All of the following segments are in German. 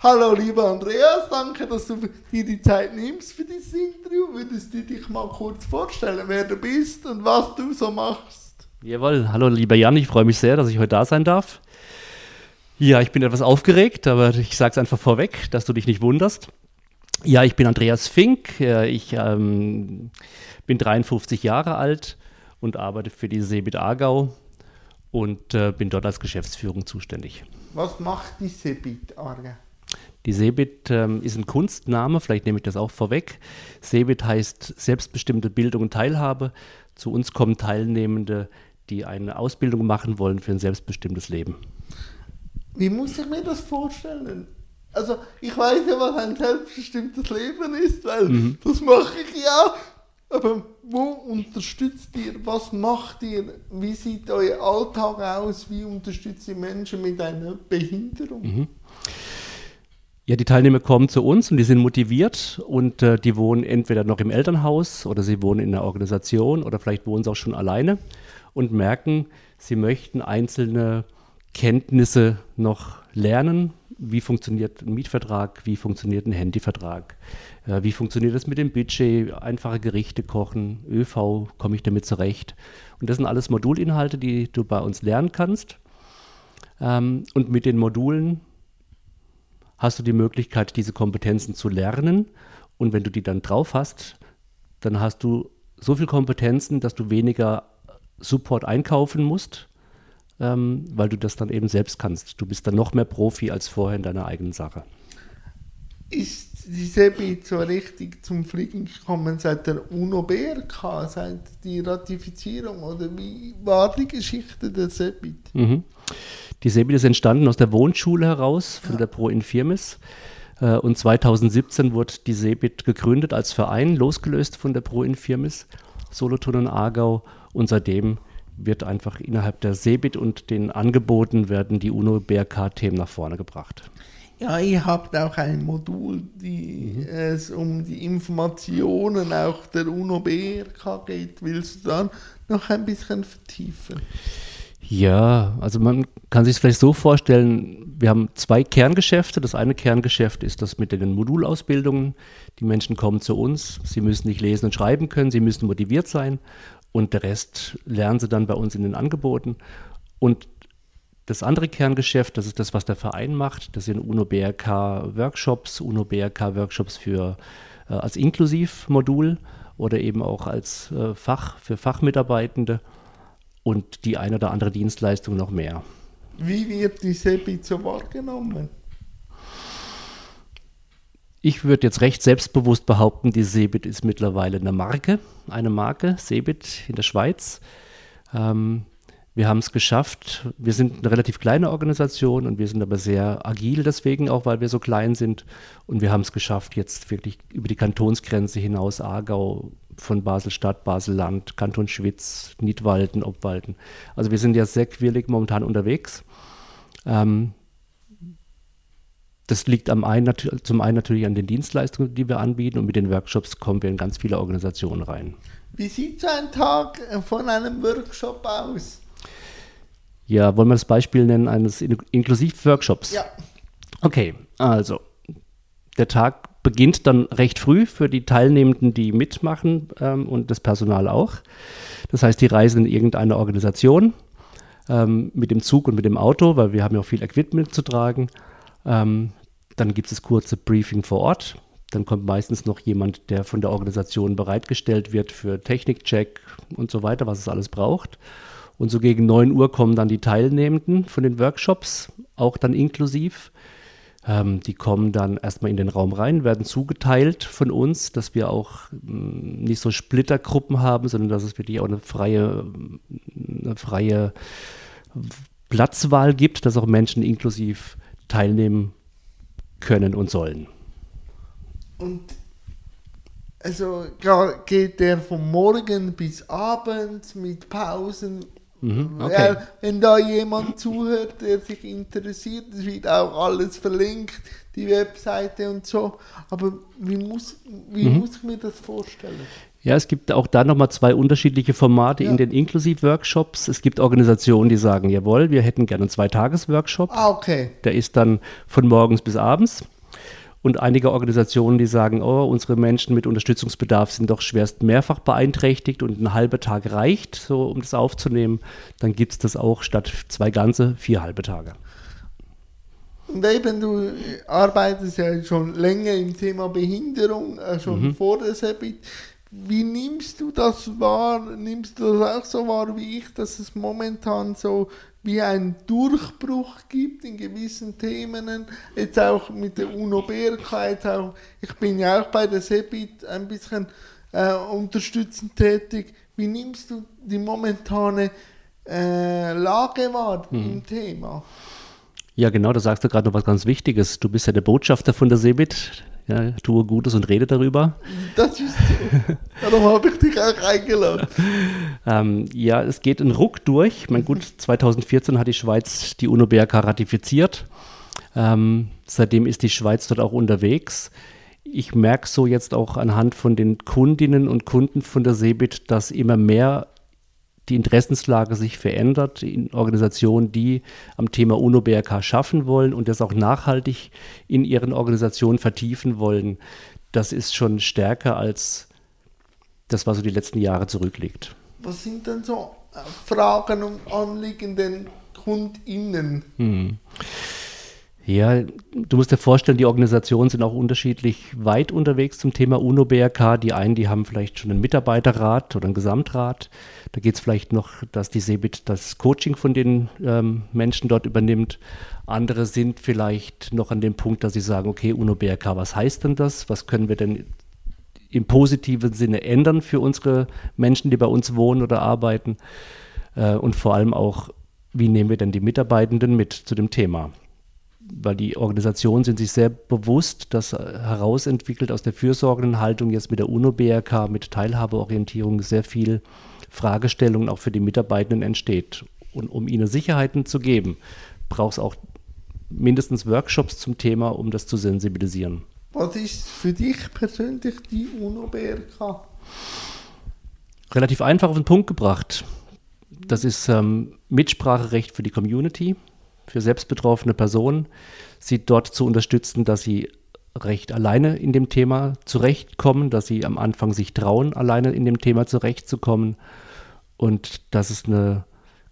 Hallo lieber Andreas, danke, dass du dir die Zeit nimmst für dieses Interview. Würdest du dich mal kurz vorstellen, wer du bist und was du so machst? Jawohl, hallo lieber Jan, ich freue mich sehr, dass ich heute da sein darf. Ja, ich bin etwas aufgeregt, aber ich sage es einfach vorweg, dass du dich nicht wunderst. Ja, ich bin Andreas Fink, ich ähm, bin 53 Jahre alt und arbeite für die Sebit Aargau und äh, bin dort als Geschäftsführung zuständig. Was macht die Sebit Aargau? Die Sebit ähm, ist ein Kunstname, vielleicht nehme ich das auch vorweg. Sebit heißt selbstbestimmte Bildung und Teilhabe. Zu uns kommen Teilnehmende, die eine Ausbildung machen wollen für ein selbstbestimmtes Leben. Wie muss ich mir das vorstellen? Also ich weiß ja, was ein selbstbestimmtes Leben ist, weil mhm. das mache ich ja. Aber wo unterstützt ihr? Was macht ihr? Wie sieht euer Alltag aus? Wie unterstützt ihr Menschen mit einer Behinderung? Mhm. Ja, die Teilnehmer kommen zu uns und die sind motiviert und äh, die wohnen entweder noch im Elternhaus oder sie wohnen in einer Organisation oder vielleicht wohnen sie auch schon alleine und merken, sie möchten einzelne Kenntnisse noch lernen. Wie funktioniert ein Mietvertrag? Wie funktioniert ein Handyvertrag? Äh, wie funktioniert das mit dem Budget? Einfache Gerichte kochen, ÖV, komme ich damit zurecht? Und das sind alles Modulinhalte, die du bei uns lernen kannst. Ähm, und mit den Modulen hast du die Möglichkeit, diese Kompetenzen zu lernen. Und wenn du die dann drauf hast, dann hast du so viel Kompetenzen, dass du weniger Support einkaufen musst, ähm, weil du das dann eben selbst kannst. Du bist dann noch mehr Profi als vorher in deiner eigenen Sache. Ist die Sebi so richtig zum Fliegen gekommen seit der UNO-BRK, seit die Ratifizierung oder wie war die Geschichte der Sebit? Mhm. Die Sebit ist entstanden aus der Wohnschule heraus von ja. der Pro Infirmis. Äh, und 2017 wurde die Sebit gegründet als Verein, losgelöst von der Pro Infirmis, Solothurn und Aargau. Und seitdem wird einfach innerhalb der Sebit und den Angeboten werden die UNO-BRK-Themen nach vorne gebracht. Ja, ihr habt auch ein Modul, die mhm. es um die Informationen auch der UNO-BRK geht. Willst du dann noch ein bisschen vertiefen? Ja, also man kann sich es vielleicht so vorstellen, wir haben zwei Kerngeschäfte. Das eine Kerngeschäft ist das mit den Modulausbildungen. Die Menschen kommen zu uns, sie müssen nicht lesen und schreiben können, sie müssen motiviert sein und der Rest lernen sie dann bei uns in den Angeboten. Und das andere Kerngeschäft, das ist das, was der Verein macht. Das sind UNO-BRK-Workshops, UNO-BRK-Workshops für, äh, als Inklusivmodul oder eben auch als äh, Fach für Fachmitarbeitende und die eine oder andere Dienstleistung noch mehr. Wie wird die Sebit so wahrgenommen? Ich würde jetzt recht selbstbewusst behaupten, die Sebit ist mittlerweile eine Marke, eine Marke, Sebit in der Schweiz. Ähm, wir haben es geschafft. Wir sind eine relativ kleine Organisation und wir sind aber sehr agil deswegen auch, weil wir so klein sind. Und wir haben es geschafft, jetzt wirklich über die Kantonsgrenze hinaus, Aargau, von Basel-Stadt, Basel-Land, Kanton Schwitz, Niedwalden, Obwalden. Also wir sind ja sehr quirlig momentan unterwegs. Ähm, das liegt einen, zum einen natürlich an den Dienstleistungen, die wir anbieten und mit den Workshops kommen wir in ganz viele Organisationen rein. Wie sieht so ein Tag von einem Workshop aus? Ja, wollen wir das Beispiel nennen eines Inklusivworkshops? Ja. Okay, also der Tag beginnt dann recht früh für die Teilnehmenden, die mitmachen ähm, und das Personal auch. Das heißt, die reisen in irgendeine Organisation ähm, mit dem Zug und mit dem Auto, weil wir haben ja auch viel Equipment zu tragen. Ähm, dann gibt es kurze Briefing vor Ort. Dann kommt meistens noch jemand, der von der Organisation bereitgestellt wird für Technikcheck und so weiter, was es alles braucht. Und so gegen 9 Uhr kommen dann die Teilnehmenden von den Workshops, auch dann inklusiv. Ähm, die kommen dann erstmal in den Raum rein, werden zugeteilt von uns, dass wir auch mh, mm, nicht so Splittergruppen haben, sondern dass es wirklich auch eine freie, eine freie Platzwahl gibt, dass auch Menschen inklusiv teilnehmen können und sollen. Und also geht der von morgen bis abends mit Pausen Mhm, okay. wenn da jemand zuhört, der sich interessiert, es wird auch alles verlinkt, die Webseite und so. Aber wie muss, wie mhm. muss ich mir das vorstellen? Ja, es gibt auch da nochmal zwei unterschiedliche Formate ja. in den Inklusiv-Workshops. Es gibt Organisationen, die sagen, jawohl, wir hätten gerne einen Zweitages-Workshop. Ah, okay. Der ist dann von morgens bis abends. Und einige Organisationen, die sagen, oh, unsere Menschen mit Unterstützungsbedarf sind doch schwerst mehrfach beeinträchtigt und ein halber Tag reicht, so um das aufzunehmen. Dann gibt es das auch statt zwei ganze, vier halbe Tage. Und eben, du arbeitest ja schon länger im Thema Behinderung, äh, schon mhm. vor der Sebit. Wie nimmst du das wahr? Nimmst du das auch so wahr wie ich, dass es momentan so wie einen Durchbruch gibt in gewissen Themen? Jetzt auch mit der UNO-BRK, jetzt auch, ich bin ja auch bei der Sebit ein bisschen äh, unterstützend tätig. Wie nimmst du die momentane äh, Lage wahr mhm. im Thema? Ja, genau, da sagst du gerade noch was ganz Wichtiges. Du bist ja der Botschafter von der Sebit. Ja, tue Gutes und rede darüber. Das ist so. Darum habe ich dich auch eingeladen. ähm, ja, es geht ein Ruck durch. Ich meine, gut, 2014 hat die Schweiz die UNO-BRK ratifiziert. Ähm, seitdem ist die Schweiz dort auch unterwegs. Ich merke so jetzt auch anhand von den Kundinnen und Kunden von der Sebit, dass immer mehr die Interessenslage sich verändert in Organisationen, die am Thema UNO-BRK schaffen wollen und das auch nachhaltig in ihren Organisationen vertiefen wollen. Das ist schon stärker als das, was so die letzten Jahre zurückliegt. Was sind denn so äh, Fragen und Anliegen den KundInnen? Hm. Ja, du musst dir vorstellen, die Organisationen sind auch unterschiedlich weit unterwegs zum Thema UNO-BRK. Die einen, die haben vielleicht schon einen Mitarbeiterrat oder einen Gesamtrat. Da geht es vielleicht noch, dass die Sebit das Coaching von den ähm, Menschen dort übernimmt. Andere sind vielleicht noch an dem Punkt, dass sie sagen, okay, UNO-BRK, was heißt denn das? Was können wir denn im positiven Sinne ändern für unsere Menschen, die bei uns wohnen oder arbeiten? Äh, und vor allem auch, wie nehmen wir denn die Mitarbeitenden mit zu dem Thema? Weil die Organisationen sind sich sehr bewusst, dass herausentwickelt aus der fürsorgenden Haltung jetzt mit der UNO-BRK, mit Teilhabeorientierung sehr viel Fragestellungen auch für die Mitarbeitenden entsteht. Und um ihnen Sicherheiten zu geben, braucht es auch mindestens Workshops zum Thema, um das zu sensibilisieren. Was ist für dich persönlich die UNO-BRK? Relativ einfach auf den Punkt gebracht. Das ist ähm, Mitspracherecht für die Community für selbstbetroffene Personen, sie dort zu unterstützen, dass sie recht alleine in dem Thema zurechtkommen, dass sie am Anfang sich trauen, alleine in dem Thema zurechtzukommen und dass es eine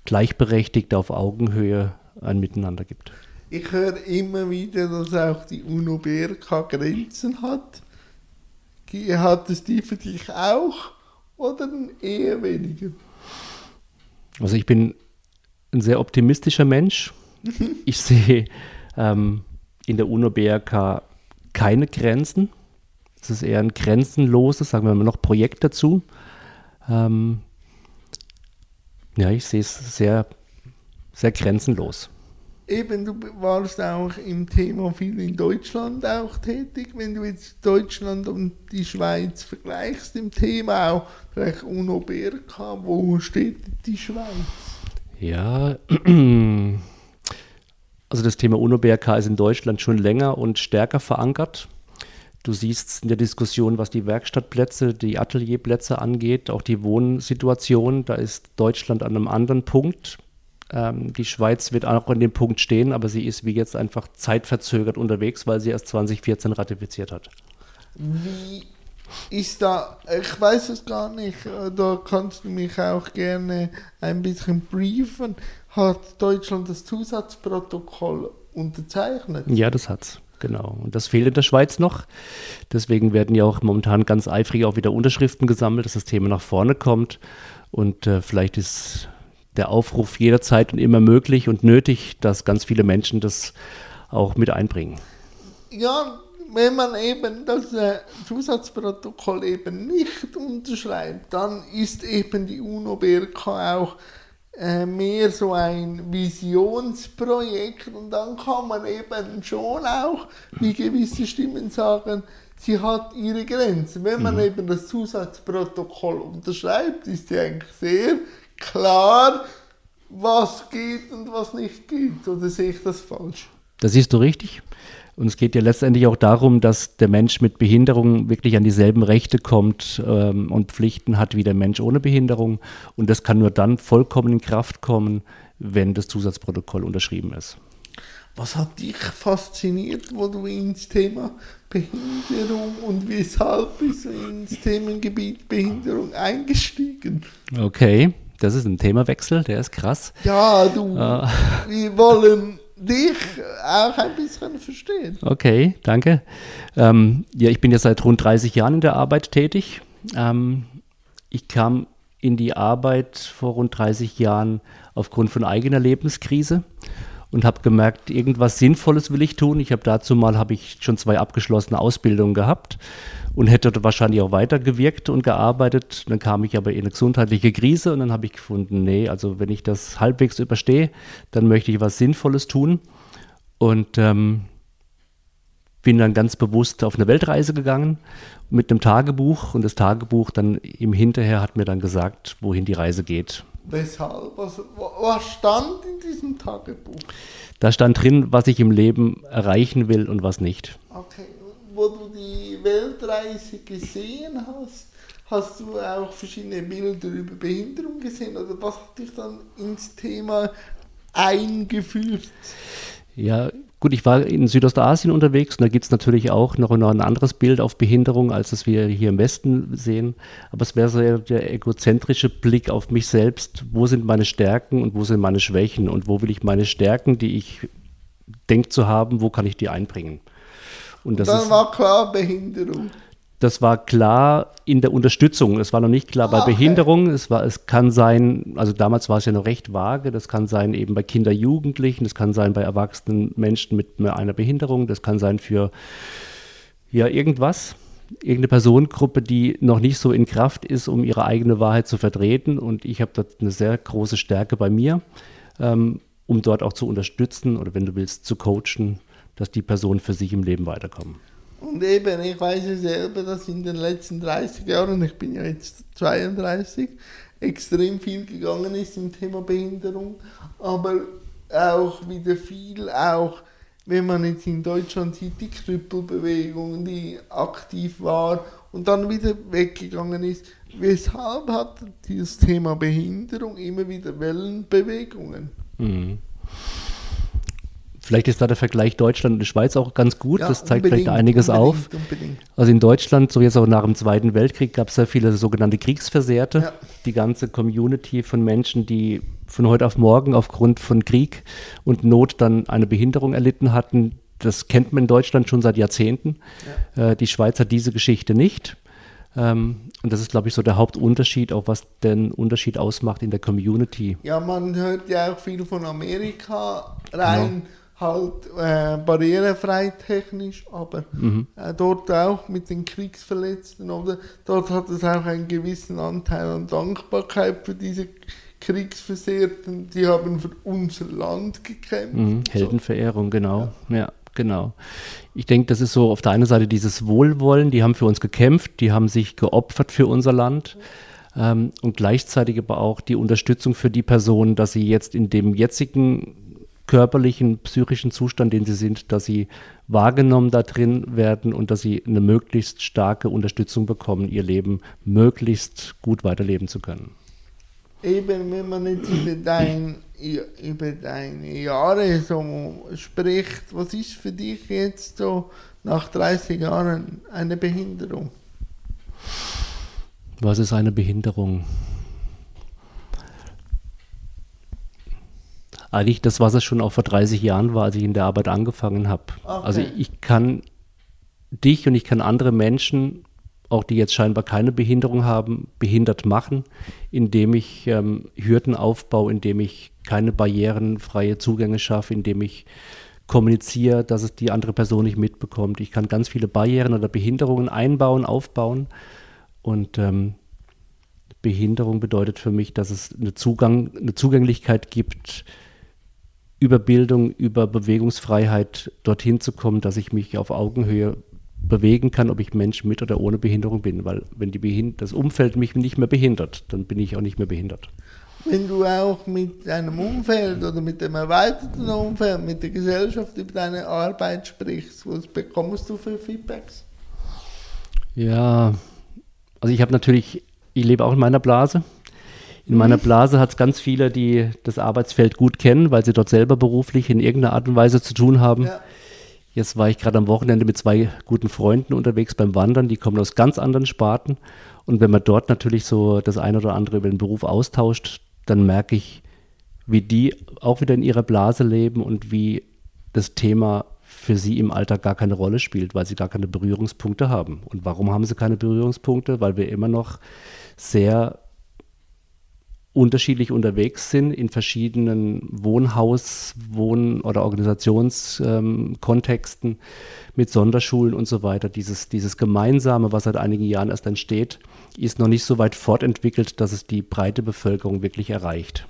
gleichberechtigte auf Augenhöhe ein Miteinander gibt. Ich höre immer wieder, dass auch die UNO-BRK Grenzen hat. Hat es die für dich auch oder eher weniger? Also ich bin ein sehr optimistischer Mensch ich sehe ähm, in der UNO-BRK keine Grenzen. Es ist eher ein grenzenloses, sagen wir mal noch, Projekt dazu. Ähm, ja, ich sehe es sehr, sehr grenzenlos. Eben, du warst auch im Thema viel in Deutschland auch tätig. Wenn du jetzt Deutschland und die Schweiz vergleichst im Thema auch, vielleicht UNO-BRK, wo steht die Schweiz? Ja, Also das Thema UNO-BRK ist in Deutschland schon länger und stärker verankert. Du siehst in der Diskussion, was die Werkstattplätze, die Atelierplätze angeht, auch die Wohnsituation, da ist Deutschland an einem anderen Punkt. Ähm, die Schweiz wird auch an dem Punkt stehen, aber sie ist wie jetzt einfach zeitverzögert unterwegs, weil sie erst 2014 ratifiziert hat. Wie ist da, ich weiß es gar nicht, da kannst du mich auch gerne ein bisschen briefen hat Deutschland das Zusatzprotokoll unterzeichnet. Ja, das hat's. Genau. Und das fehlt in der Schweiz noch. Deswegen werden ja auch momentan ganz eifrig auch wieder Unterschriften gesammelt, dass das Thema nach vorne kommt. Und äh, vielleicht ist der Aufruf jederzeit und immer möglich und nötig, dass ganz viele Menschen das auch mit einbringen. Ja, wenn man eben das äh, Zusatzprotokoll eben nicht unterschreibt, dann ist eben die UNO-BRK auch äh, mehr so ein Visionsprojekt und dann kann man eben schon auch, wie gewisse Stimmen sagen, sie hat ihre Grenzen. Wenn man mhm. eben das Zusatzprotokoll unterschreibt, ist ja eigentlich sehr klar, was geht und was nicht geht. Oder sehe ich das falsch? Das siehst du richtig. Und es geht ja letztendlich auch darum, dass der Mensch mit Behinderung wirklich an dieselben Rechte kommt ähm, und Pflichten hat wie der Mensch ohne Behinderung. Und das kann nur dann vollkommen in Kraft kommen, wenn das Zusatzprotokoll unterschrieben ist. Was hat dich fasziniert, wo du ins Thema Behinderung und weshalb bist du ins Themengebiet Behinderung eingestiegen? Okay, das ist ein Themawechsel, der ist krass. Ja, du, äh. wir wollen dich auch ein bisschen verstehen. Okay, danke. Ähm, ja, ich bin jetzt seit rund 30 Jahren in der Arbeit tätig. Ähm, ich kam in die Arbeit vor rund 30 Jahren aufgrund von eigener Lebenskrise und habe gemerkt, irgendwas Sinnvolles will ich tun. Ich habe dazu mal habe ich schon zwei abgeschlossene Ausbildungen gehabt und hätte wahrscheinlich auch weitergewirkt und gearbeitet. Dann kam ich aber in eine gesundheitliche Krise und dann habe ich gefunden, nee, also wenn ich das halbwegs überstehe, dann möchte ich was Sinnvolles tun und ähm, bin dann ganz bewusst auf eine Weltreise gegangen mit einem Tagebuch und das Tagebuch dann im Hinterher hat mir dann gesagt, wohin die Reise geht. Weshalb? Was, was stand in diesem Tagebuch? Da stand drin, was ich im Leben erreichen will und was nicht. Okay, wo du die Weltreise gesehen hast, hast du auch verschiedene Bilder über Behinderung gesehen oder was hat dich dann ins Thema eingeführt? Ja, Gut, ich war in Südostasien unterwegs und da gibt es natürlich auch noch, ein anderes Bild auf Behinderung, als das wir hier im Westen sehen. Aber es wäre so der egozentrische Blick auf mich selbst. Wo sind meine Stärken und wo sind meine Schwächen? Und wo will ich meine Stärken, die ich denke zu haben, wo kann ich die einbringen? Und, und dann war klar Behinderung das war klar in der Unterstützung. Es war noch nicht klar bei okay. Behinderung. Es, war, es kann sein, also damals war es ja noch recht vage, das kann sein eben bei Kinder, Jugendlichen, das kann sein bei erwachsenen Menschen mit einer Behinderung, das kann sein für ja irgendwas, irgendeine Personengruppe, die noch nicht so in Kraft ist, um ihre eigene Wahrheit zu vertreten. Und ich habe dort eine sehr große Stärke bei mir, ähm, um dort auch zu unterstützen oder wenn du willst, zu coachen, dass die Personen für sich im Leben weiterkommen. Und eben, ich weiß ja selber, dass in den letzten 30 Jahren, ich bin ja jetzt 32, extrem viel gegangen ist im Thema Behinderung, aber auch wieder viel, auch wenn man jetzt in Deutschland sieht, die Krüppelbewegung, die aktiv war und dann wieder weggegangen ist. Weshalb hat dieses Thema Behinderung immer wieder Wellenbewegungen? Mhm. Vielleicht ist da der Vergleich Deutschland und die Schweiz auch ganz gut. Ja, das zeigt vielleicht einiges auf. Unbedingt. Also in Deutschland, so jetzt auch nach dem Zweiten Weltkrieg, gab es sehr viele sogenannte Kriegsversehrte. Ja. Die ganze Community von Menschen, die von heute auf morgen aufgrund von Krieg und Not dann eine Behinderung erlitten hatten. Das kennt man in Deutschland schon seit Jahrzehnten. Ja. Äh, die Schweiz hat diese Geschichte nicht. Ähm, und das ist, glaube ich, so der Hauptunterschied, auch was den Unterschied ausmacht in der Community. Ja, man hört ja auch viel von Amerika rein. Genau halt äh, barrierefrei technisch, aber mhm. äh, dort auch mit den Kriegsverletzten, oder? Dort hat es auch einen gewissen Anteil an Dankbarkeit für diese Kriegsversehrten. Die haben für unser Land gekämpft. Mhm. Heldenverehrung, genau. Ja. ja. Genau. Ich denke, das ist so auf der einen Seite dieses Wohlwollen, die haben für uns gekämpft, die haben sich geopfert für unser Land. Ähm, und gleichzeitig aber auch die Unterstützung für die Personen, dass sie jetzt in dem jetzigen körperlichen, psychischen Zustand, den sie sind, dass sie wahrgenommen da drin werden und dass sie eine möglichst starke Unterstützung bekommen, ihr Leben möglichst gut weiterleben zu können. Eben, wenn man jetzt über, dein, über deine Jahre so spricht, was ist für dich jetzt so nach 30 Jahren eine Behinderung? Was ist eine Behinderung? Eigentlich das, was es schon auch vor 30 Jahren war, als ich in der Arbeit angefangen habe. Okay. Also ich kann dich und ich kann andere Menschen, auch die jetzt scheinbar keine Behinderung haben, behindert machen, indem ich ähm, Hürden aufbaue, indem ich keine barrierenfreie Zugänge schaffe, indem ich kommuniziere, dass es die andere Person nicht mitbekommt. Ich kann ganz viele Barrieren oder Behinderungen einbauen, aufbauen und ähm, Behinderung bedeutet für mich, dass es eine, Zugang, eine Zugänglichkeit gibt, über Bildung, über Bewegungsfreiheit dorthin zu kommen, dass ich mich auf Augenhöhe bewegen kann, ob ich Mensch mit oder ohne Behinderung bin. Weil wenn die Behind das Umfeld mich nicht mehr behindert, dann bin ich auch nicht mehr behindert. wenn du auch mit deinem Umfeld oder mit dem erweiterten Umfeld, mit der Gesellschaft über deine Arbeit sprichst, was bekommst du für Feedbacks? Ja, also ich habe natürlich, ich lebe auch in meiner Blase. In meiner. Blase hat es ganz viele, die das Arbeitsfeld gut kennen, weil sie dort selber beruflich in irgendeiner Art und Weise zu tun haben. Ja. Jetzt war ich gerade am Wochenende mit zwei guten Freunden unterwegs beim Wandern, die kommen aus ganz anderen Sparten. Und wenn man dort natürlich so das eine oder andere über den Beruf austauscht, dann merke ich, wie die auch wieder in ihrer Blase leben und wie das Thema für sie im Alltag gar keine Rolle spielt, weil sie gar keine Berührungspunkte haben. Und warum haben sie keine Berührungspunkte? Weil wir immer noch sehr unterschiedlich unterwegs sind in verschiedenen Wohnhaus-, Wohn- oder Organisationskontexten ähm, mit Sonderschulen und so weiter. Dieses, dieses Gemeinsame, was seit einigen Jahren erst entsteht, ist noch nicht so weit fortentwickelt, dass es die breite Bevölkerung wirklich erreicht.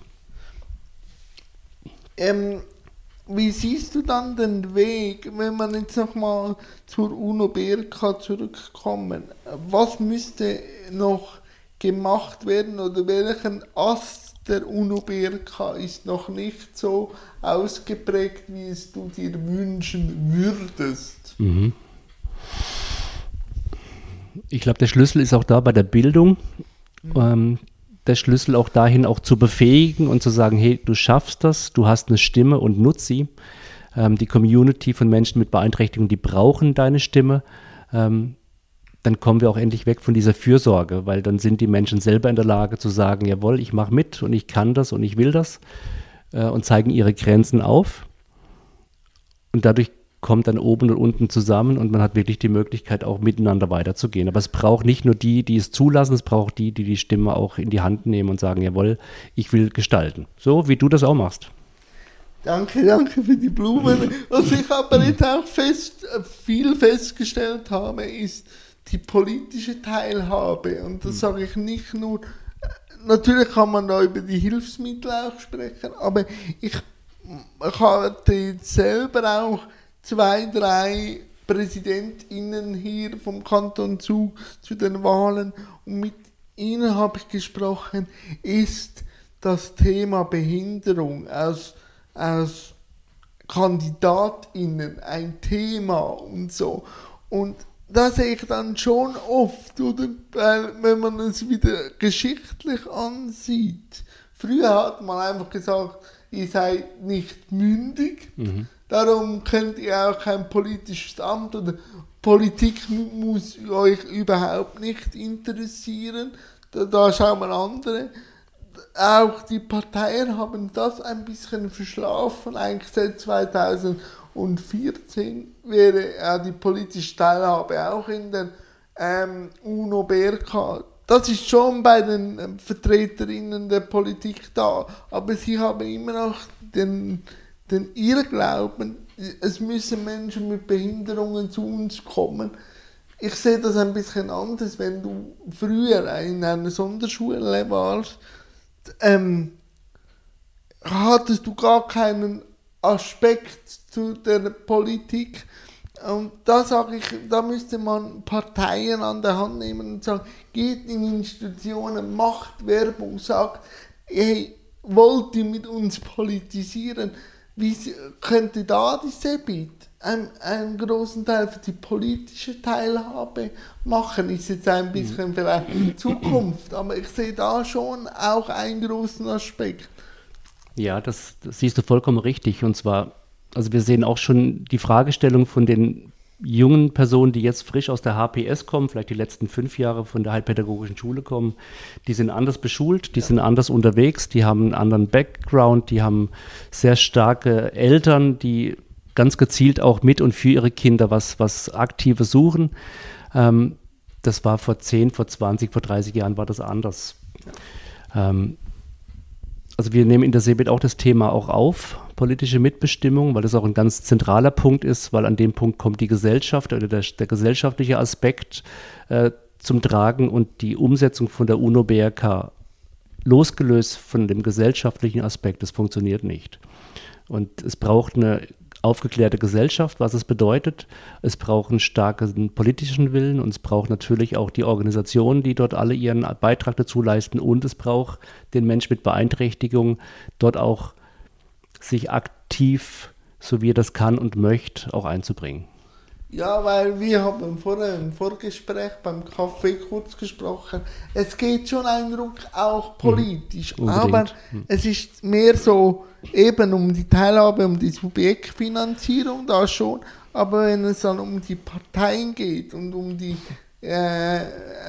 Ähm, wie siehst du dann den Weg, wenn man jetzt nochmal zur UNO-BRK zurückkommen? Was müsste noch gemacht werden oder welchen Ast der UNO-BRK ist noch nicht so ausgeprägt, wie es du dir wünschen würdest? Mhm. Ich glaube, der Schlüssel ist auch da bei der Bildung. Mhm. Ähm, der Schlüssel auch dahin, auch zu befähigen und zu sagen, hey, du schaffst das, du hast eine Stimme und nutz sie. Ähm, die Community von Menschen mit Beeinträchtigung, die brauchen deine Stimme. Ähm, dann kommen wir auch endlich weg von dieser Fürsorge, weil dann sind die Menschen selber in der Lage zu sagen, jawohl, ich mache mit und ich kann das und ich will das äh, und zeigen ihre Grenzen auf. Und dadurch kommt dann oben und unten zusammen und man hat wirklich die Möglichkeit, auch miteinander weiterzugehen. Aber es braucht nicht nur die, die es zulassen, es braucht die, die die Stimme auch in die Hand nehmen und sagen, jawohl, ich will gestalten. So wie du das auch machst. Danke, danke für die Blumen. Was ich aber jetzt auch fest, viel festgestellt habe, ist, die politische Teilhabe. Und das sage ich nicht nur, natürlich kann man da über die Hilfsmittel auch sprechen, aber ich, hatte jetzt selber auch zwei, drei PräsidentInnen hier vom Kanton Zug zu den Wahlen und mit ihnen habe ich gesprochen, ist das Thema Behinderung aus, aus KandidatInnen ein Thema und so. Und das sehe ich dann schon oft, oder? Weil, wenn man es wieder geschichtlich ansieht. Früher hat man einfach gesagt, ihr seid nicht mündig, mhm. darum könnt ihr auch kein politisches Amt oder Politik muss euch überhaupt nicht interessieren. Da, da schauen wir andere. Auch die Parteien haben das ein bisschen verschlafen, eigentlich seit 2000 und 14 wäre äh, die politische Teilhabe auch in der ähm, UNO-BRK. Das ist schon bei den ähm, Vertreterinnen der Politik da, aber sie haben immer noch den, den Irrglauben, es müssen Menschen mit Behinderungen zu uns kommen. Ich sehe das ein bisschen anders, wenn du früher in einer Sonderschule warst, ähm, hattest du gar keinen Aspekt zu der Politik. Und da sage ich, da müsste man Parteien an der Hand nehmen und sagen, geht in Institutionen, macht Werbung, sagt, hey, wollt ihr mit uns politisieren? Wie könnte da die SEBIT einen, einen großen Teil für die politische Teilhabe machen? Ist jetzt ein bisschen vielleicht Zukunft, aber ich sehe da schon auch einen großen Aspekt. Ja, das, das siehst du vollkommen richtig. Und zwar, also wir sehen auch schon die Fragestellung von den jungen Personen, die jetzt frisch aus der HPS kommen, vielleicht die letzten fünf Jahre von der Heilpädagogischen Schule kommen, die sind anders beschult, die ja. sind anders unterwegs, die haben einen anderen Background, die haben sehr starke Eltern, die ganz gezielt auch mit und für ihre Kinder was, was Aktives suchen. Ähm, das war vor 10, vor 20, vor 30 Jahren war das anders. Ja. Ähm, also wir nehmen in der CeBIT auch das Thema auch auf, politische Mitbestimmung, weil das auch ein ganz zentraler Punkt ist, weil an dem Punkt kommt die Gesellschaft oder der, der gesellschaftliche Aspekt äh, zum Tragen und die Umsetzung von der UNO-BRK losgelöst von dem gesellschaftlichen Aspekt, das funktioniert nicht. Und es braucht eine aufgeklärte Gesellschaft, was es bedeutet. Es braucht einen starken politischen Willen und es braucht natürlich auch die Organisationen, die dort alle ihren Beitrag dazu leisten und es braucht den Mensch mit Beeinträchtigung dort auch sich aktiv, so wie er das kann und möchte, auch einzubringen. Ja, weil wir haben vorher im Vorgespräch beim Kaffee kurz gesprochen, es geht schon ein Ruck auch politisch, mhm, aber mhm. es ist mehr so eben um die Teilhabe, um die Subjektfinanzierung da schon, aber wenn es dann um die Parteien geht und um die äh,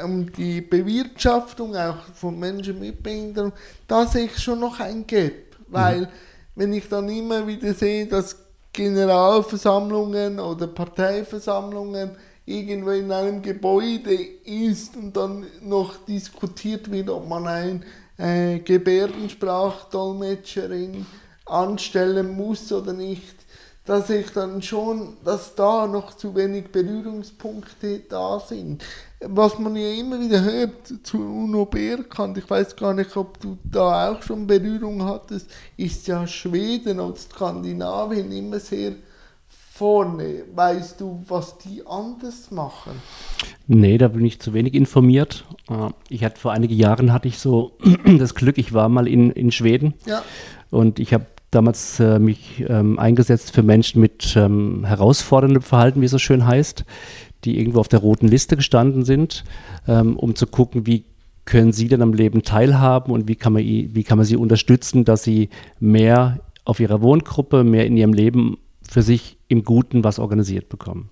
um die Bewirtschaftung auch von Menschen mit Behinderung, da sehe ich schon noch ein Gap, weil mhm. wenn ich dann immer wieder sehe, dass Generalversammlungen oder Parteiversammlungen irgendwo in einem Gebäude ist und dann noch diskutiert wird, ob man ein äh, Gebärdensprachdolmetscherin anstellen muss oder nicht, dass ich dann schon, dass da noch zu wenig Berührungspunkte da sind was man ja immer wieder hört zu UNO Bergkant, ich weiß gar nicht, ob du da auch schon Berührung hattest, ist ja Schweden und Skandinavien immer sehr vorne. Weißt du, was die anders machen? Nee, da bin ich zu wenig informiert. Äh, ich hatte vor einigen Jahren hatte ich so das Glück, ich war mal in, in Schweden ja. und ich habe damals äh, mich ähm, eingesetzt für Menschen mit ähm, herausforderndem Verhalten, wie es so schön heißt die irgendwo auf der roten Liste gestanden sind, ähm, um zu gucken, wie können sie denn am Leben teilhaben und wie kann, man, wie kann man sie unterstützen, dass sie mehr auf ihrer Wohngruppe, mehr in ihrem Leben für sich im Guten was organisiert bekommen.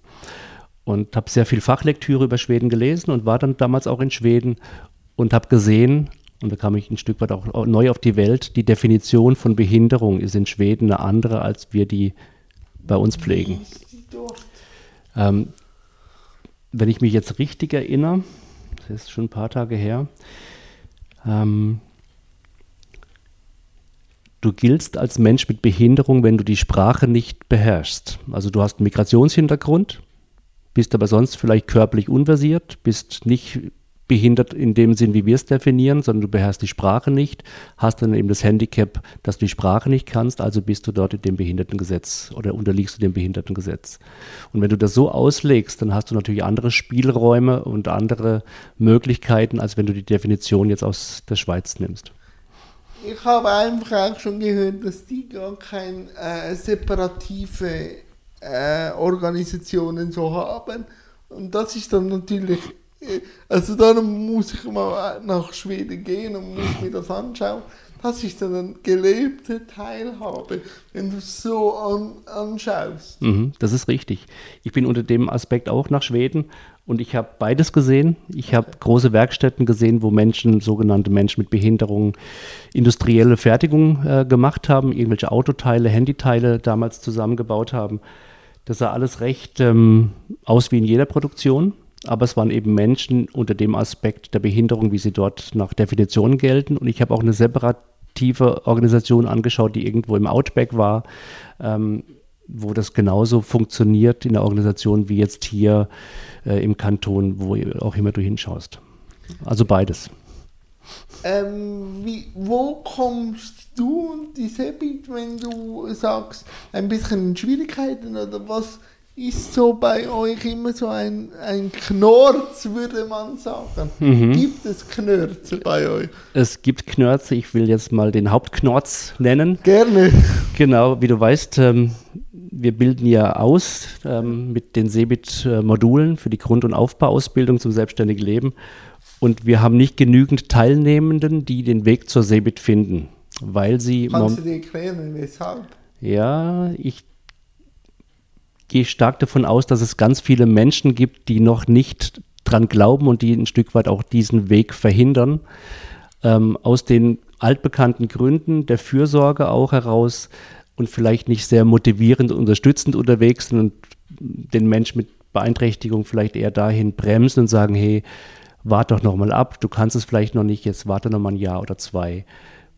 Und habe sehr viel Fachlektüre über Schweden gelesen und war dann damals auch in Schweden und habe gesehen, und da kam ich ein Stück weit auch neu auf die Welt, die Definition von Behinderung ist in Schweden eine andere, als wir die bei uns pflegen. Ähm, wenn ich mich jetzt richtig erinnere, das ist schon ein paar Tage her, ähm, du giltst als Mensch mit Behinderung, wenn du die Sprache nicht beherrschst. Also du hast einen Migrationshintergrund, bist aber sonst vielleicht körperlich unversiert, bist nicht behindert in dem Sinn, wie wir es definieren, sondern du beherrschst die Sprache nicht, hast dann eben das Handicap, dass du die Sprache nicht kannst, also bist du dort in dem Behindertengesetz oder unterliegst du dem Behindertengesetz. Und wenn du das so auslegst, dann hast du natürlich andere Spielräume und andere Möglichkeiten, als wenn du die Definition jetzt aus der Schweiz nimmst. Ich habe einfach auch schon gehört, dass die gar keine äh, separative äh, Organisationen so haben. Und das ist dann natürlich also dann muss ich mal nach Schweden gehen und muss mir das anschauen. Das ist dann eine gelebte Teilhabe, wenn du es so an, anschaust. Mhm, das ist richtig. Ich bin unter dem Aspekt auch nach Schweden und ich habe beides gesehen. Ich habe große Werkstätten gesehen, wo Menschen, sogenannte Menschen mit Behinderungen, industrielle Fertigung äh, gemacht haben, irgendwelche Autoteile, Handyteile damals zusammengebaut haben. Das sah alles recht ähm, aus wie in jeder Produktion aber es waren eben Menschen unter dem Aspekt der Behinderung, wie sie dort nach Definition gelten. Und ich habe auch eine separative Organisation angeschaut, die irgendwo im Outback war, ähm, wo das genauso funktioniert in der Organisation wie jetzt hier äh, im Kanton, wo auch immer du hinschaust. Also beides. Ähm, wie, wo kommst du und die Sebit, wenn du sagst, ein bisschen Schwierigkeiten oder was? Ist so bei euch immer so ein, ein Knorz, würde man sagen. Mhm. Gibt es Knörze bei euch? Es gibt Knörze, ich will jetzt mal den Hauptknorz nennen. Gerne. Genau, wie du weißt, ähm, wir bilden ja aus ähm, mit den Sebit-Modulen für die Grund- und Aufbauausbildung zum selbstständigen Leben. Und wir haben nicht genügend Teilnehmenden, die den Weg zur Sebit finden, weil sie... Kannst du dir erklären, weshalb? Ja, ich gehe stark davon aus, dass es ganz viele Menschen gibt, die noch nicht dran glauben und die ein Stück weit auch diesen Weg verhindern. Ähm, aus den altbekannten Gründen der Fürsorge auch heraus und vielleicht nicht sehr motivierend, unterstützend unterwegs sind und den Menschen mit Beeinträchtigung vielleicht eher dahin bremsen und sagen, hey, warte doch noch mal ab, du kannst es vielleicht noch nicht, jetzt warte noch mal ein Jahr oder zwei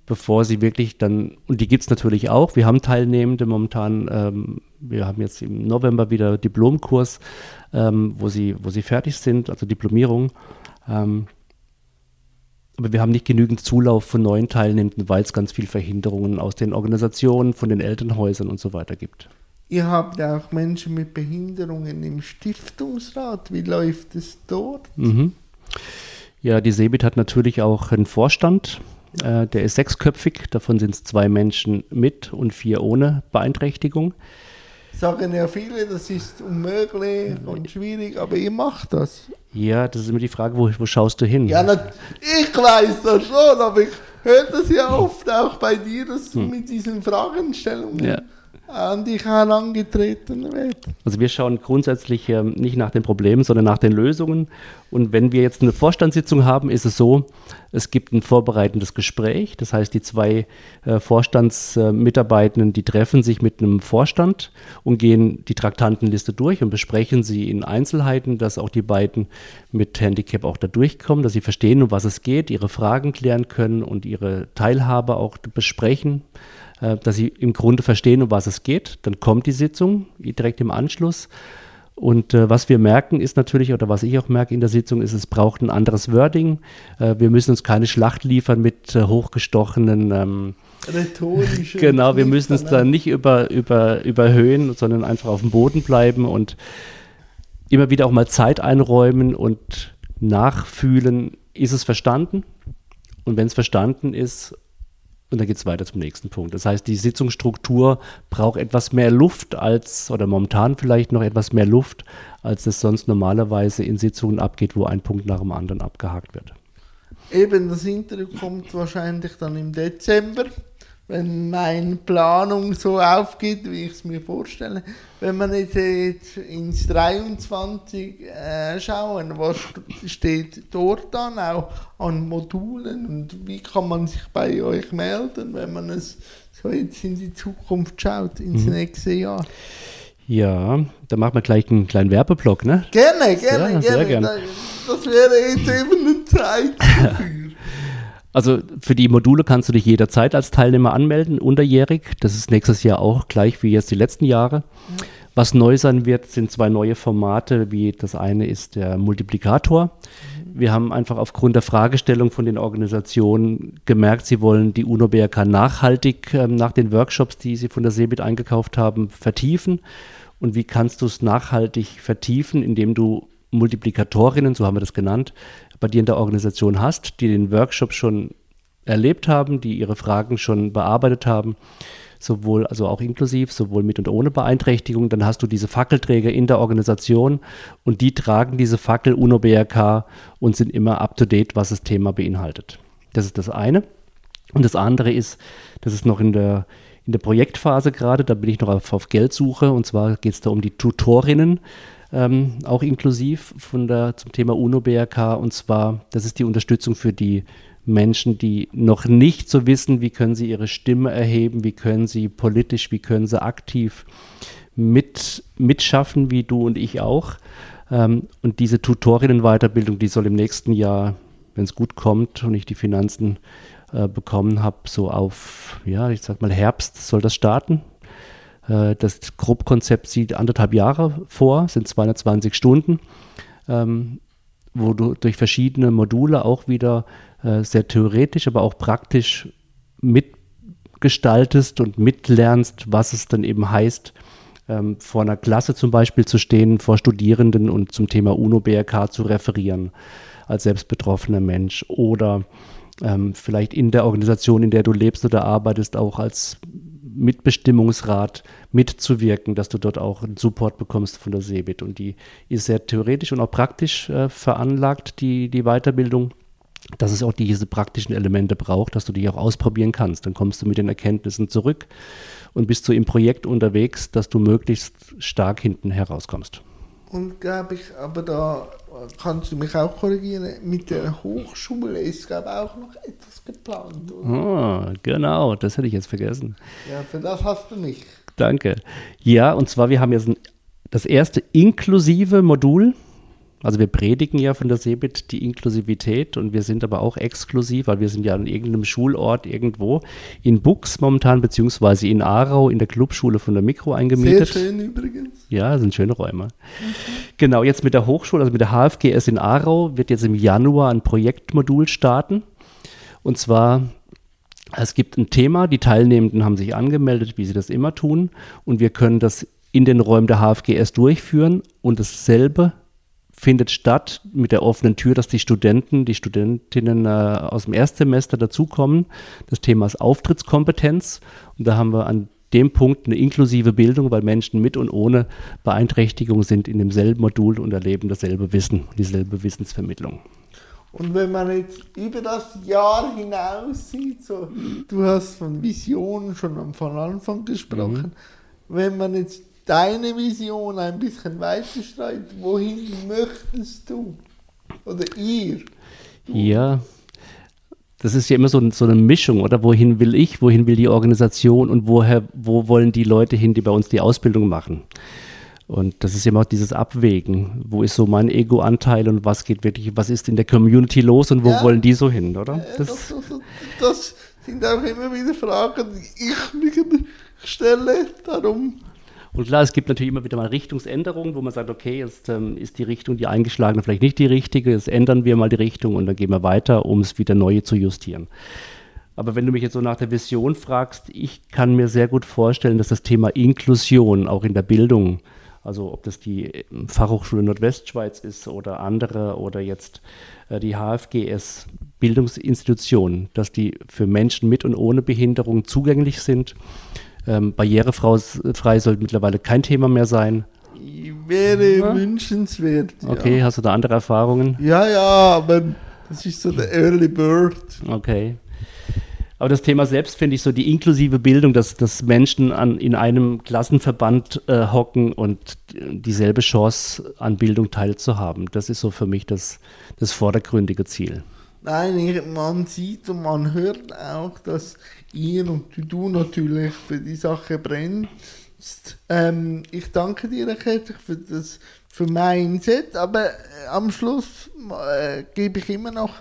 bevor sie wirklich dann, und die gibt es natürlich auch, wir haben Teilnehmende momentan, ähm, wir haben jetzt im November wieder Diplomkurs, ähm, wo, sie, wo sie fertig sind, also Diplomierung. Ähm, aber wir haben nicht genügend Zulauf von neuen Teilnehmenden, weil es ganz viele Verhinderungen aus den Organisationen, von den Elternhäusern und so weiter gibt. Ihr habt ja auch Menschen mit Behinderungen im Stiftungsrat. Wie läuft es dort? Mhm. Ja, die Sebit hat natürlich auch einen Vorstand. Äh, der ist sechsköpfig. Davon sind es zwei Menschen mit und vier ohne Beeinträchtigung. Sagen ja viele, das ist unmöglich und schwierig, aber ihr macht das. Ja, das ist immer die Frage, wo, wo schaust du hin? Ja, na, ich weiß das schon, aber ich höre das ja oft auch bei dir, dass du hm. mit diesen Fragestellungen ja an dich herangetreten wird. Also wir schauen grundsätzlich äh, nicht nach den Problemen, sondern nach den Lösungen. Und wenn wir jetzt eine Vorstandssitzung haben, ist es so, es gibt ein vorbereitendes Gespräch. Das heißt, die zwei äh, Vorstandsmitarbeitenden, die treffen sich mit einem Vorstand und gehen die Traktantenliste durch und besprechen sie in Einzelheiten, dass auch die beiden mit Handicap auch da durchkommen, dass sie verstehen, um was es geht, ihre Fragen klären können und ihre Teilhabe auch besprechen. Äh, dass sie im Grunde verstehen, um was es geht. Dann kommt die Sitzung direkt im Anschluss. Und äh, was wir merken ist natürlich, oder was ich auch merke in der Sitzung, ist, es braucht ein anderes Wording. Äh, wir müssen uns keine Schlacht liefern mit äh, hochgestochenen ähm, Rhetorische. Genau, wir müssen es dann nicht über, über, überhöhen, sondern einfach auf dem Boden bleiben und immer wieder auch mal Zeit einräumen und nachfühlen, ist es verstanden? Und wenn es verstanden ist, und dann geht es weiter zum nächsten Punkt. Das heißt, die Sitzungsstruktur braucht etwas mehr Luft als, oder momentan vielleicht noch etwas mehr Luft, als es sonst normalerweise in Sitzungen abgeht, wo ein Punkt nach dem anderen abgehakt wird. Eben, das Interview kommt wahrscheinlich dann im Dezember wenn meine Planung so aufgeht, wie ich es mir vorstelle. Wenn man jetzt, jetzt ins 23 äh, schauen, was steht dort dann auch an Modulen und wie kann man sich bei euch melden, wenn man es so jetzt in die Zukunft schaut, ins mhm. nächste Jahr? Ja, da machen wir gleich einen kleinen Werbeblock, ne? Gerne, gerne, ja, gerne. gerne. Das wäre jetzt eben eine Zeit. Also für die Module kannst du dich jederzeit als Teilnehmer anmelden, unterjährig. Das ist nächstes Jahr auch gleich wie jetzt die letzten Jahre. Was neu sein wird, sind zwei neue Formate, wie das eine ist der Multiplikator. Wir haben einfach aufgrund der Fragestellung von den Organisationen gemerkt, sie wollen die UNO BRK nachhaltig äh, nach den Workshops, die sie von der CeBIT eingekauft haben, vertiefen. Und wie kannst du es nachhaltig vertiefen, indem du Multiplikatorinnen, so haben wir das genannt, bei dir in der Organisation hast, die den Workshop schon erlebt haben, die ihre Fragen schon bearbeitet haben, sowohl, also auch inklusiv, sowohl mit und ohne Beeinträchtigung. Dann hast du diese Fackelträger in der Organisation und die tragen diese Fackel UNO BRK und sind immer up to date, was das Thema beinhaltet. Das ist das eine. Und das andere ist, das ist noch in der, in der Projektphase gerade, da bin ich noch auf, auf Geldsuche und zwar geht es da um die Tutorinnen ähm, auch inklusiv von der, zum Thema UNO-BRK. Und zwar, das ist die Unterstützung für die Menschen, die noch nicht so wissen, wie können sie ihre Stimme erheben, wie können sie politisch, wie können sie aktiv mit, mitschaffen, wie du und ich auch. Ähm, und diese Tutorinnen-Weiterbildung, die soll im nächsten Jahr, wenn es gut kommt und ich die Finanzen äh, bekommen habe, so auf, ja, ich sag mal Herbst soll das starten. Äh, das Grobkonzept sieht anderthalb Jahre vor, sind 220 Stunden, ähm, wo du durch verschiedene Module auch wieder äh, sehr theoretisch, aber auch praktisch mitgestaltest und mitlernst, was es dann eben heißt, ähm, vor einer Klasse zum Beispiel zu stehen, vor Studierenden und zum Thema UNO-BRK zu referieren als selbstbetroffener Mensch oder ähm, vielleicht in der Organisation, in der du lebst oder arbeitest, auch als Mitbestimmungsrat mitzuwirken, dass du dort auch einen Support bekommst von der CeBIT. Und die ist sehr theoretisch und auch praktisch äh, veranlagt, die, die Weiterbildung, dass es auch diese praktischen Elemente braucht, dass du die auch ausprobieren kannst. Dann kommst du mit den Erkenntnissen zurück und bist so im Projekt unterwegs, dass du möglichst stark hinten herauskommst. Und glaube ich, aber da kannst du mich auch korrigieren, mit der Hochschule ist, glaube ich, auch noch etwas geplant. Oder? Oh, genau, das hätte ich jetzt vergessen. Ja, für das hast du mich. Danke. Ja, und zwar, wir haben jetzt ein, das erste inklusive Modul also wir predigen ja von der Sebit die Inklusivität und wir sind aber auch exklusiv, weil wir sind ja an irgendeinem Schulort irgendwo in Bux momentan, beziehungsweise in Aarau in der Clubschule von der Mikro eingemietet. Sehr schön übrigens. Ja, sind schöne Räume. Okay. Genau, jetzt mit der Hochschule, also mit der HFGS in Aarau, wird jetzt im Januar ein Projektmodul starten. Und zwar es gibt ein Thema, die Teilnehmenden haben sich angemeldet, wie sie das immer tun, und wir können das in den Räumen der HFGS durchführen und dasselbe findet statt mit der offenen Tür, dass die Studenten, die Studentinnen äh, aus dem Erstsemester dazukommen. Das Thema ist Auftrittskompetenz und da haben wir an dem Punkt eine inklusive Bildung, weil Menschen mit und ohne Beeinträchtigung sind in demselben Modul und erleben dasselbe Wissen, dieselbe Wissensvermittlung. Und wenn man jetzt über das Jahr hinaus sieht, so, du hast von Visionen schon von Anfang gesprochen, mhm. wenn man jetzt deine Vision ein bisschen weiter streitet, wohin möchtest du? Oder ihr? Ja, das ist ja immer so, so, eine Mischung, oder? Wohin will ich, wohin will die Organisation und woher, wo wollen die Leute hin, die bei uns die Ausbildung machen? Und das ist immer auch dieses Abwägen. Wo ist so mein Ego-Anteil und was geht wirklich, was ist in der Community los und wo ja, wollen die so hin, oder? Das, das, das, sind auch immer wieder Fragen, die ich mir stelle. Darum und klar, es gibt natürlich immer wieder mal Richtungsänderungen, wo man sagt, okay, jetzt ähm, ist die Richtung, die eingeschlagene, vielleicht nicht die richtige, jetzt ändern wir mal die Richtung und dann gehen wir weiter, um es wieder neu zu justieren. Aber wenn du mich jetzt so nach der Vision fragst, ich kann mir sehr gut vorstellen, dass das Thema Inklusion auch in der Bildung, also ob das die ähm, Fachhochschule Nordwestschweiz ist oder andere oder jetzt äh, die HFGS Bildungsinstitutionen, dass die für Menschen mit und ohne Behinderung zugänglich sind ähm, barrierefrei sollte mittlerweile kein Thema mehr sein. Wäre ja. wünschenswert. Ja. Okay, hast du da andere Erfahrungen? Ja, ja, aber das ist so der Early Bird. Okay. Aber das Thema selbst finde ich so die inklusive Bildung, dass, dass Menschen an, in einem Klassenverband äh, hocken und dieselbe Chance an Bildung teilzuhaben. Das ist so für mich das, das vordergründige Ziel. Nein, man sieht und man hört auch, dass ihr und du natürlich für die Sache brennst. Ähm, ich danke dir recht herzlich für das für mein Set, aber äh, am Schluss äh, gebe ich immer noch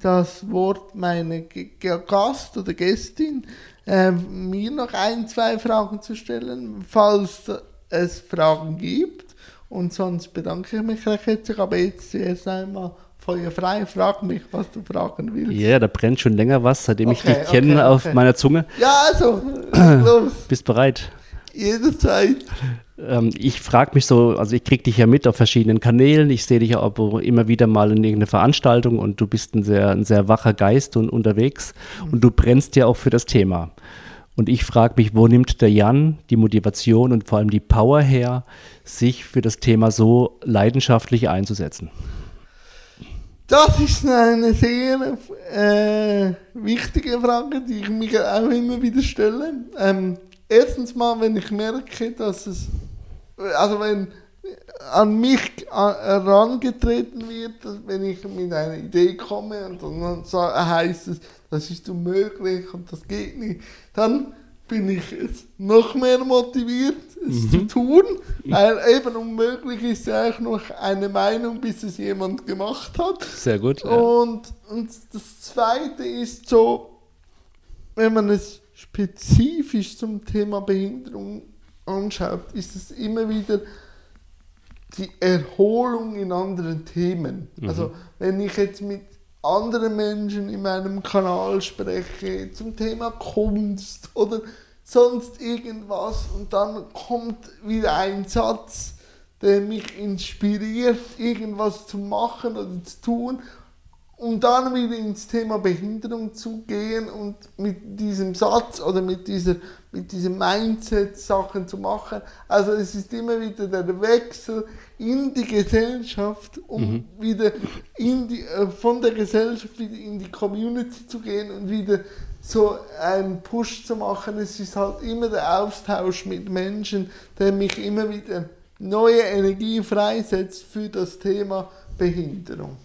das Wort meiner Gast oder Gästin, äh, mir noch ein, zwei Fragen zu stellen, falls es Fragen gibt. Und sonst bedanke ich mich recht herzlich, aber jetzt zuerst einmal Feuer frei, frag mich, was du fragen willst. Ja, yeah, da brennt schon länger was, seitdem okay, ich dich okay, kenne okay. auf meiner Zunge. Ja, also, los. Bist bereit? Jederzeit. Ähm, ich frage mich so, also ich kriege dich ja mit auf verschiedenen Kanälen, ich sehe dich ja auch immer wieder mal in irgendeiner Veranstaltung und du bist ein sehr, ein sehr wacher Geist und unterwegs mhm. und du brennst ja auch für das Thema. Und ich frage mich, wo nimmt der Jan die Motivation und vor allem die Power her, sich für das Thema so leidenschaftlich einzusetzen? Das ist eine sehr äh, wichtige Frage, die ich mir auch immer wieder stelle. Ähm, erstens mal, wenn ich merke, dass es, also wenn an mich herangetreten wird, wenn ich mit einer Idee komme und dann heißt es, das ist unmöglich und das geht nicht, dann bin ich jetzt noch mehr motiviert, mhm. zu tun, weil eben unmöglich ist ja auch noch eine Meinung, bis es jemand gemacht hat. Sehr gut. Ja. Und, und das Zweite ist so, wenn man es spezifisch zum Thema Behinderung anschaut, ist es immer wieder die Erholung in anderen Themen. Mhm. Also wenn ich jetzt mit anderen Menschen in meinem Kanal spreche zum Thema Kunst oder sonst irgendwas und dann kommt wieder ein Satz, der mich inspiriert, irgendwas zu machen oder zu tun um dann wieder ins Thema Behinderung zu gehen und mit diesem Satz oder mit, dieser, mit diesem Mindset Sachen zu machen. Also es ist immer wieder der Wechsel in die Gesellschaft, um mhm. wieder in die, äh, von der Gesellschaft wieder in die Community zu gehen und wieder so einen Push zu machen. Es ist halt immer der Austausch mit Menschen, der mich immer wieder neue Energie freisetzt für das Thema Behinderung.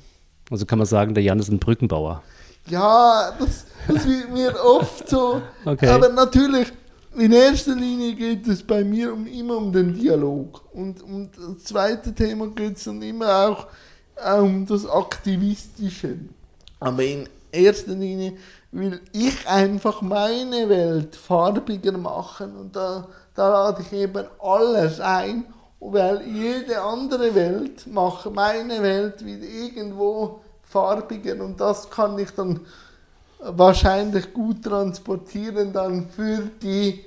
Also kann man sagen, der Jan ist ein Brückenbauer. Ja, das, das wird mir oft so. Okay. Aber natürlich, in erster Linie geht es bei mir um, immer um den Dialog. Und um das zweite Thema geht es dann immer auch um das Aktivistische. Aber in erster Linie will ich einfach meine Welt farbiger machen und da, da lade ich eben alles ein weil jede andere Welt macht meine Welt wieder irgendwo farbiger und das kann ich dann wahrscheinlich gut transportieren dann für die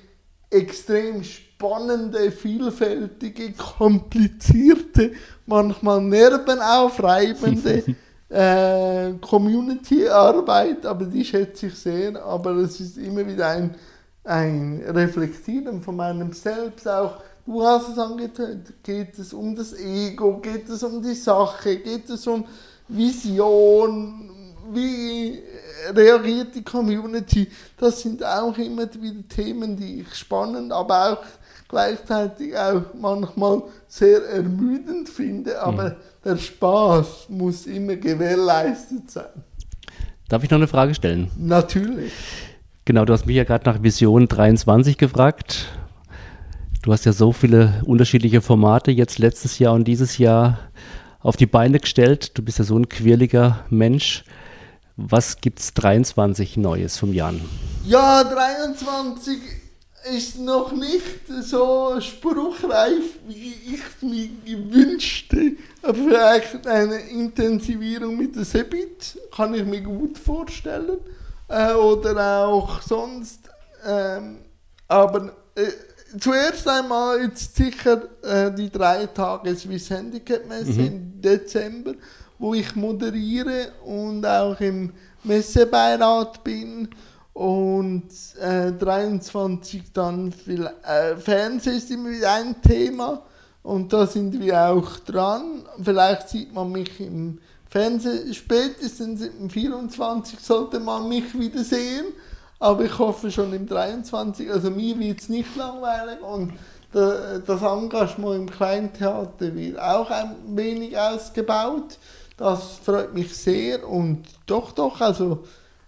extrem spannende, vielfältige, komplizierte, manchmal nervenaufreibende äh, Community-Arbeit, aber die schätze ich sehr. Aber es ist immer wieder ein, ein Reflektieren von meinem Selbst auch. Du hast es angetönt. Geht es um das Ego? Geht es um die Sache? Geht es um Vision? Wie reagiert die Community? Das sind auch immer wieder Themen, die ich spannend, aber auch gleichzeitig auch manchmal sehr ermüdend finde. Aber mhm. der Spaß muss immer gewährleistet sein. Darf ich noch eine Frage stellen? Natürlich. Genau, du hast mich ja gerade nach Vision 23 gefragt. Du hast ja so viele unterschiedliche Formate jetzt letztes Jahr und dieses Jahr auf die Beine gestellt. Du bist ja so ein quirliger Mensch. Was gibt es 23 Neues vom Jan? Ja, 23 ist noch nicht so spruchreif, wie ich es mir gewünschte. Aber vielleicht eine Intensivierung mit der Sebit kann ich mir gut vorstellen. Äh, oder auch sonst. Ähm, aber äh, zuerst einmal jetzt sicher äh, die drei Tage Swiss Handicap Messe mhm. im Dezember, wo ich moderiere und auch im Messebeirat bin. Und äh, 23 dann viel, äh, Fernsehen ist immer wieder ein Thema und da sind wir auch dran. Vielleicht sieht man mich im Fernsehen, spätestens im 24 sollte man mich wieder sehen. Aber ich hoffe schon im 23, also mir wird es nicht langweilig und das Engagement im Kleintheater wird auch ein wenig ausgebaut. Das freut mich sehr und doch, doch, also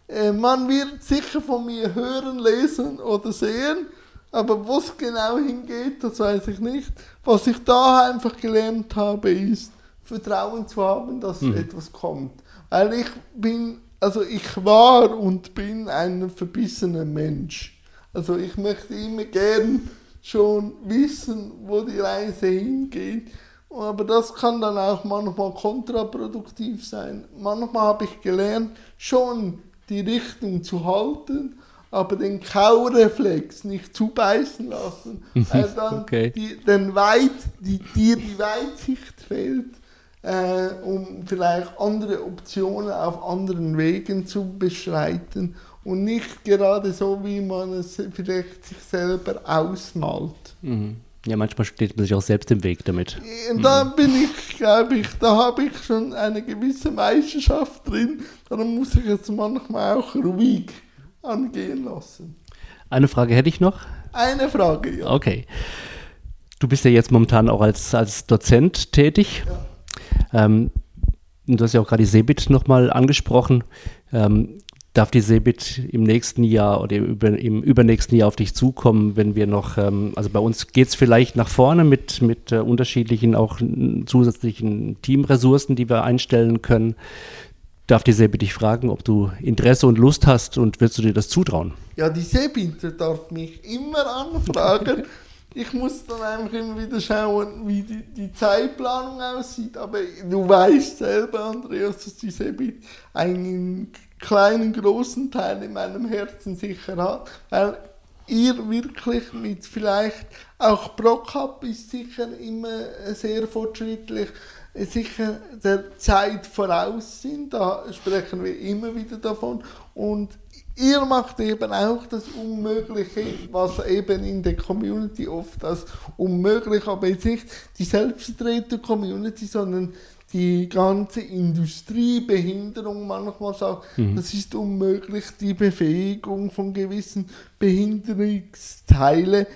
äh, man wird sicher von mir hören, lesen oder sehen, aber wo es genau hingeht, das weiß ich nicht. Was ich da einfach gelernt habe, ist Vertrauen zu haben, dass mhm. etwas kommt. Weil ich bin also ich war und bin ein verbissener Mensch. Also ich möchte immer gern schon wissen, wo die Reise hingeht. Aber das kann dann auch manchmal kontraproduktiv sein. Manchmal habe ich gelernt, schon die Richtung zu halten, aber den Kaureflex nicht zubeißen lassen, weil dann okay. die, den Weit, die, dir die Weitsicht fehlt äh, um vielleicht andere Optionen auf anderen Wegen zu beschreiten und nicht gerade so, wie man es vielleicht sich selber ausmalt. Mhm. Ja, manchmal steht man sich auch selbst im Weg damit. Und da mhm. bin ich, glaube ich, da habe ich schon eine gewisse Meisterschaft drin. Darum muss ich jetzt manchmal auch ruhig angehen lassen. Eine Frage hätte ich noch. Eine Frage, ja. Okay. Du bist ja jetzt momentan auch als, als Dozent tätig. Ja. Ähm, du hast ja auch gerade die Sebit nochmal angesprochen. Ähm, darf die Sebit im nächsten Jahr oder im, im, übernächsten Jahr auf dich zukommen, wenn wir noch, ähm, also bei uns geht es vielleicht nach vorne mit, mit äh, unterschiedlichen auch zusätzlichen Teamressourcen, die wir einstellen können. Darf die Sebit dich fragen, ob du Interesse und Lust hast und willst du dir das zutrauen? Ja, die Sebit darf mich immer anfragen. ich muss dann einfach immer wieder schauen, wie die, die Zeitplanung aussieht. Aber du weißt selber, Andreas, dass die Sebit einen kleinen, großen Teil in meinem Herzen sicher hat. Weil ihr wirklich mit vielleicht auch ProCup ist sicher immer sehr fortschrittlich, sicher der Zeit voraus sind. Da sprechen wir immer wieder davon. Und ihr macht eben auch das Unmögliche, was eben in der Community oft als unmöglich, aber jetzt nicht die Selbstvertreter-Community, sondern die ganze Industriebehinderung manchmal sagt, mhm. das ist unmöglich, die Befähigung von gewissen Behinderungsteilen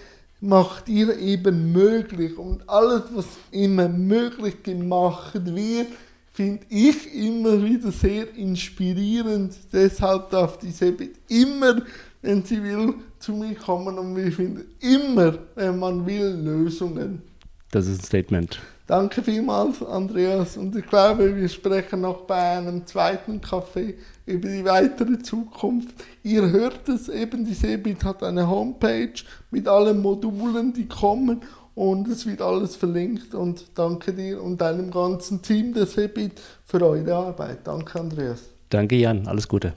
macht ihr eben möglich und alles, was immer möglich gemacht wird, finde ich immer wieder sehr inspirierend. Deshalb darf die Sebit immer, wenn sie will, zu mir kommen und wir finden immer, wenn man will, Lösungen. Das ist ein Statement. Danke vielmals, Andreas. Und ich glaube, wir sprechen noch bei einem zweiten Café über die weitere Zukunft. Ihr hört es eben, die Sebit hat eine Homepage mit allen Modulen, die kommen und es wird alles verlinkt und danke dir und deinem ganzen Team des Hebit für eure Arbeit. Danke, Andreas. Danke, Jan. Alles Gute.